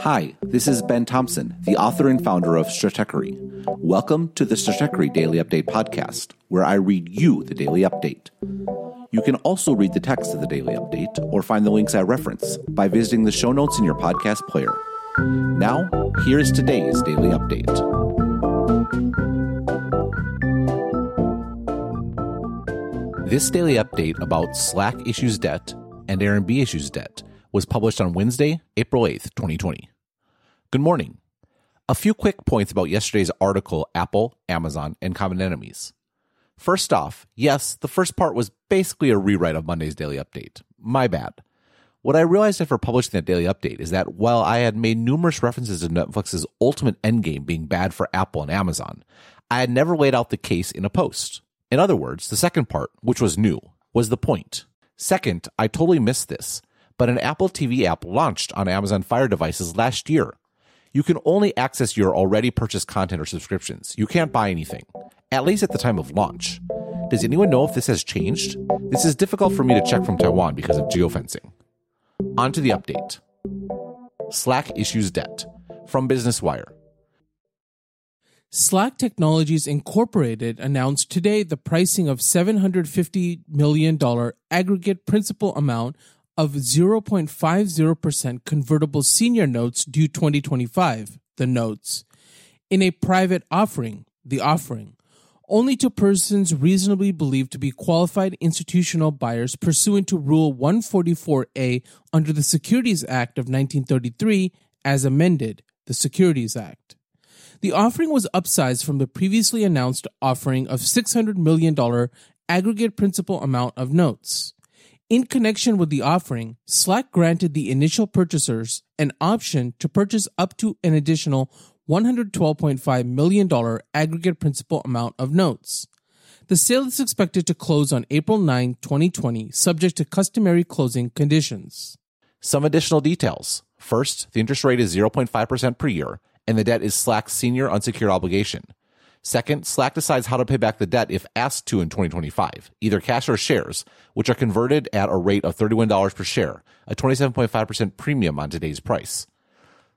Hi, this is Ben Thompson, the author and founder of Stratechery. Welcome to the Stratechery Daily Update podcast, where I read you the daily update. You can also read the text of the daily update or find the links I reference by visiting the show notes in your podcast player. Now, here's today's daily update. This daily update about Slack issues debt and Airbnb issues debt was published on Wednesday, April 8th, 2020. Good morning. A few quick points about yesterday's article Apple, Amazon, and Common Enemies. First off, yes, the first part was basically a rewrite of Monday's daily update. My bad. What I realized after publishing that daily update is that while I had made numerous references to Netflix's ultimate endgame being bad for Apple and Amazon, I had never laid out the case in a post. In other words, the second part, which was new, was the point. Second, I totally missed this, but an Apple TV app launched on Amazon Fire devices last year. You can only access your already purchased content or subscriptions. You can't buy anything, at least at the time of launch. Does anyone know if this has changed? This is difficult for me to check from Taiwan because of geofencing. On to the update. Slack issues debt from Business Wire. Slack Technologies Incorporated announced today the pricing of $750 million aggregate principal amount of 0.50% convertible senior notes due 2025, the notes, in a private offering, the offering, only to persons reasonably believed to be qualified institutional buyers pursuant to Rule 144A under the Securities Act of 1933 as amended, the Securities Act. The offering was upsized from the previously announced offering of $600 million aggregate principal amount of notes. In connection with the offering, Slack granted the initial purchasers an option to purchase up to an additional $112.5 million aggregate principal amount of notes. The sale is expected to close on April 9, 2020, subject to customary closing conditions. Some additional details. First, the interest rate is 0.5% per year, and the debt is Slack's senior unsecured obligation. Second, Slack decides how to pay back the debt if asked to in 2025, either cash or shares, which are converted at a rate of $31 per share, a 27.5% premium on today's price.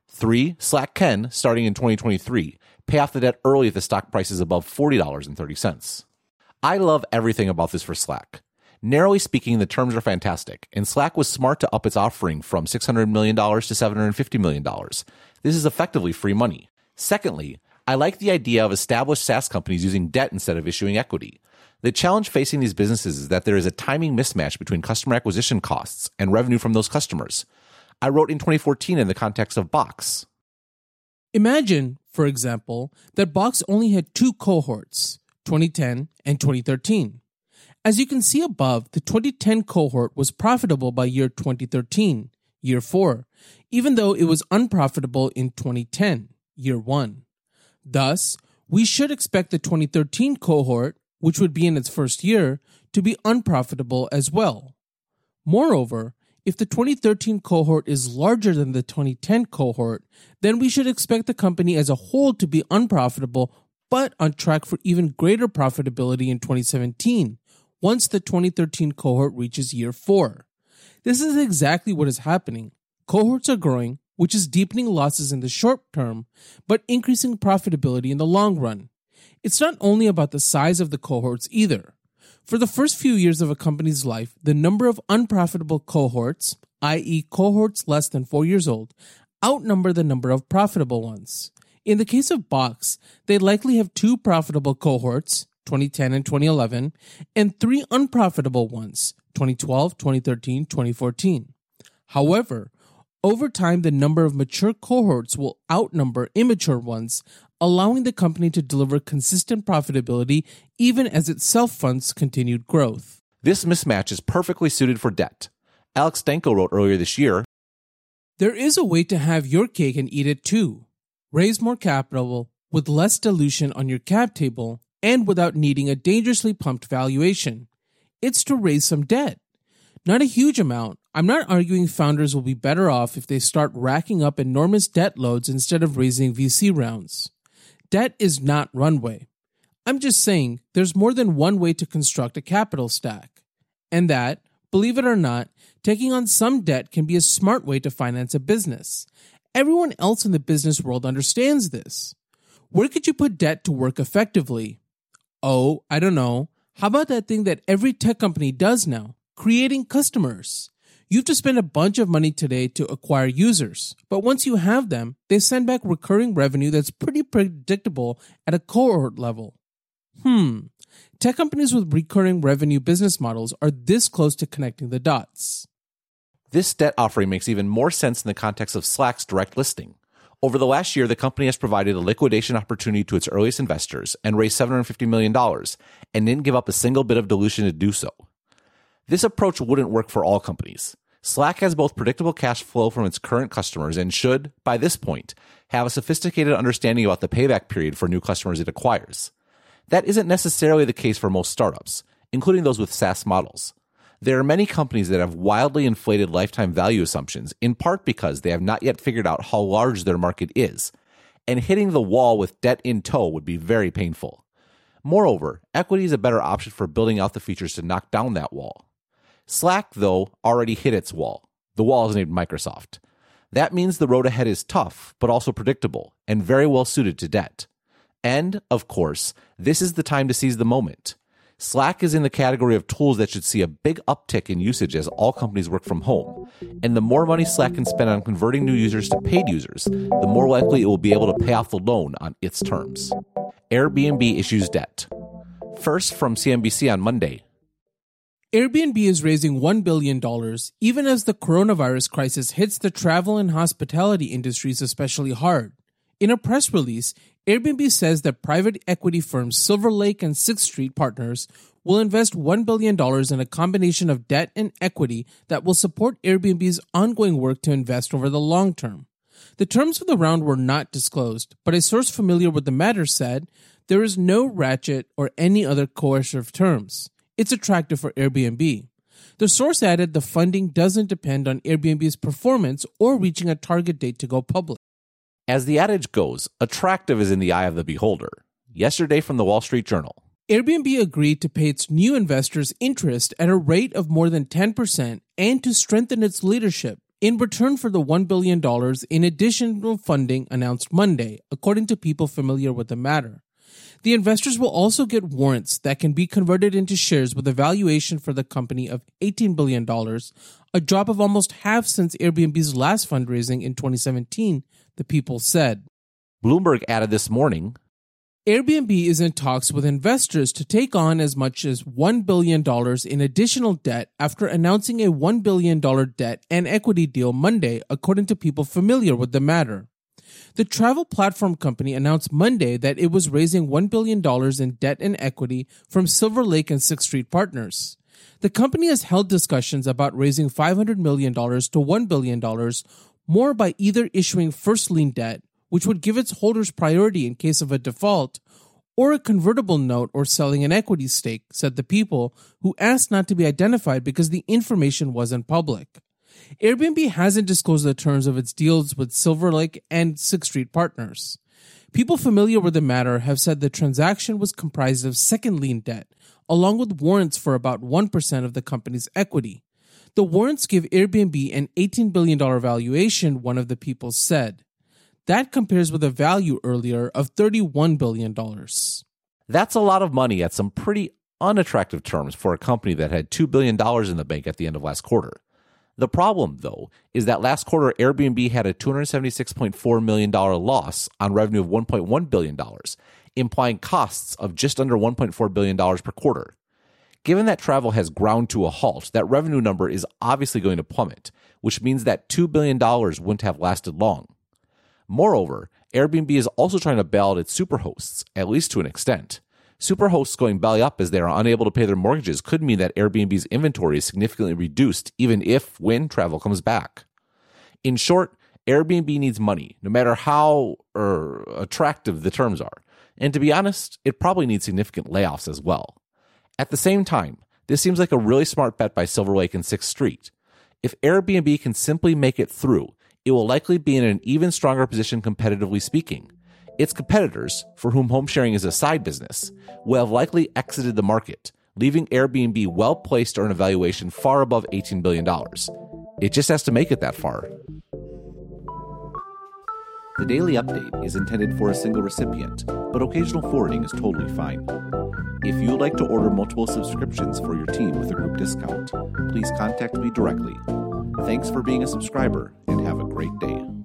Three, Slack can, starting in 2023, pay off the debt early if the stock price is above $40.30. I love everything about this for Slack. Narrowly speaking, the terms are fantastic, and Slack was smart to up its offering from $600 million to $750 million. This is effectively free money. Secondly, I like the idea of established SaaS companies using debt instead of issuing equity. The challenge facing these businesses is that there is a timing mismatch between customer acquisition costs and revenue from those customers. I wrote in 2014 in the context of Box. Imagine, for example, that Box only had two cohorts, 2010 and 2013. As you can see above, the 2010 cohort was profitable by year 2013, year 4, even though it was unprofitable in 2010, year 1. Thus, we should expect the 2013 cohort, which would be in its first year, to be unprofitable as well. Moreover, if the 2013 cohort is larger than the 2010 cohort, then we should expect the company as a whole to be unprofitable but on track for even greater profitability in 2017 once the 2013 cohort reaches year 4. This is exactly what is happening. Cohorts are growing, which is deepening losses in the short term, but increasing profitability in the long run. It's not only about the size of the cohorts either. For the first few years of a company's life, the number of unprofitable cohorts, i.e., cohorts less than four years old, outnumber the number of profitable ones. In the case of Box, they likely have two profitable cohorts, 2010 and 2011, and three unprofitable ones, 2012, 2013, 2014. However, over time, the number of mature cohorts will outnumber immature ones, allowing the company to deliver consistent profitability even as it self funds continued growth. This mismatch is perfectly suited for debt. Alex Danco wrote earlier this year There is a way to have your cake and eat it too. Raise more capital with less dilution on your cap table and without needing a dangerously pumped valuation. It's to raise some debt. Not a huge amount. I'm not arguing founders will be better off if they start racking up enormous debt loads instead of raising VC rounds. Debt is not runway. I'm just saying there's more than one way to construct a capital stack. And that, believe it or not, taking on some debt can be a smart way to finance a business. Everyone else in the business world understands this. Where could you put debt to work effectively? Oh, I don't know. How about that thing that every tech company does now? Creating customers. You have to spend a bunch of money today to acquire users, but once you have them, they send back recurring revenue that's pretty predictable at a cohort level. Hmm. Tech companies with recurring revenue business models are this close to connecting the dots. This debt offering makes even more sense in the context of Slack's direct listing. Over the last year, the company has provided a liquidation opportunity to its earliest investors and raised $750 million and didn't give up a single bit of dilution to do so. This approach wouldn't work for all companies. Slack has both predictable cash flow from its current customers and should, by this point, have a sophisticated understanding about the payback period for new customers it acquires. That isn't necessarily the case for most startups, including those with SaaS models. There are many companies that have wildly inflated lifetime value assumptions, in part because they have not yet figured out how large their market is, and hitting the wall with debt in tow would be very painful. Moreover, equity is a better option for building out the features to knock down that wall. Slack, though, already hit its wall. The wall is named Microsoft. That means the road ahead is tough, but also predictable, and very well suited to debt. And, of course, this is the time to seize the moment. Slack is in the category of tools that should see a big uptick in usage as all companies work from home. And the more money Slack can spend on converting new users to paid users, the more likely it will be able to pay off the loan on its terms. Airbnb issues debt. First, from CNBC on Monday. Airbnb is raising $1 billion even as the coronavirus crisis hits the travel and hospitality industries especially hard. In a press release, Airbnb says that private equity firms Silver Lake and Sixth Street Partners will invest $1 billion in a combination of debt and equity that will support Airbnb's ongoing work to invest over the long term. The terms of the round were not disclosed, but a source familiar with the matter said there is no ratchet or any other coercive terms. It's attractive for Airbnb. The source added the funding doesn't depend on Airbnb's performance or reaching a target date to go public. As the adage goes, attractive is in the eye of the beholder. Yesterday from the Wall Street Journal. Airbnb agreed to pay its new investors interest at a rate of more than 10% and to strengthen its leadership in return for the $1 billion in additional funding announced Monday, according to people familiar with the matter. The investors will also get warrants that can be converted into shares with a valuation for the company of $18 billion, a drop of almost half since Airbnb's last fundraising in 2017, the people said. Bloomberg added this morning Airbnb is in talks with investors to take on as much as $1 billion in additional debt after announcing a $1 billion debt and equity deal Monday, according to people familiar with the matter. The travel platform company announced Monday that it was raising $1 billion in debt and equity from Silver Lake and Sixth Street Partners. The company has held discussions about raising $500 million to $1 billion more by either issuing first lien debt, which would give its holders priority in case of a default, or a convertible note or selling an equity stake, said the people, who asked not to be identified because the information wasn't public. Airbnb hasn't disclosed the terms of its deals with Silver Lake and Sixth Street Partners. People familiar with the matter have said the transaction was comprised of second lien debt, along with warrants for about 1% of the company's equity. The warrants give Airbnb an $18 billion valuation, one of the people said. That compares with a value earlier of $31 billion. That's a lot of money at some pretty unattractive terms for a company that had $2 billion in the bank at the end of last quarter. The problem, though, is that last quarter Airbnb had a $276.4 million loss on revenue of $1.1 billion, implying costs of just under $1.4 billion per quarter. Given that travel has ground to a halt, that revenue number is obviously going to plummet, which means that $2 billion wouldn't have lasted long. Moreover, Airbnb is also trying to bail out its superhosts, at least to an extent. Superhosts going belly up as they are unable to pay their mortgages could mean that Airbnb's inventory is significantly reduced, even if when travel comes back. In short, Airbnb needs money, no matter how er, attractive the terms are. And to be honest, it probably needs significant layoffs as well. At the same time, this seems like a really smart bet by Silver Lake and 6th Street. If Airbnb can simply make it through, it will likely be in an even stronger position competitively speaking. Its competitors, for whom home sharing is a side business, will have likely exited the market, leaving Airbnb well placed to earn a valuation far above $18 billion. It just has to make it that far. The daily update is intended for a single recipient, but occasional forwarding is totally fine. If you would like to order multiple subscriptions for your team with a group discount, please contact me directly. Thanks for being a subscriber and have a great day.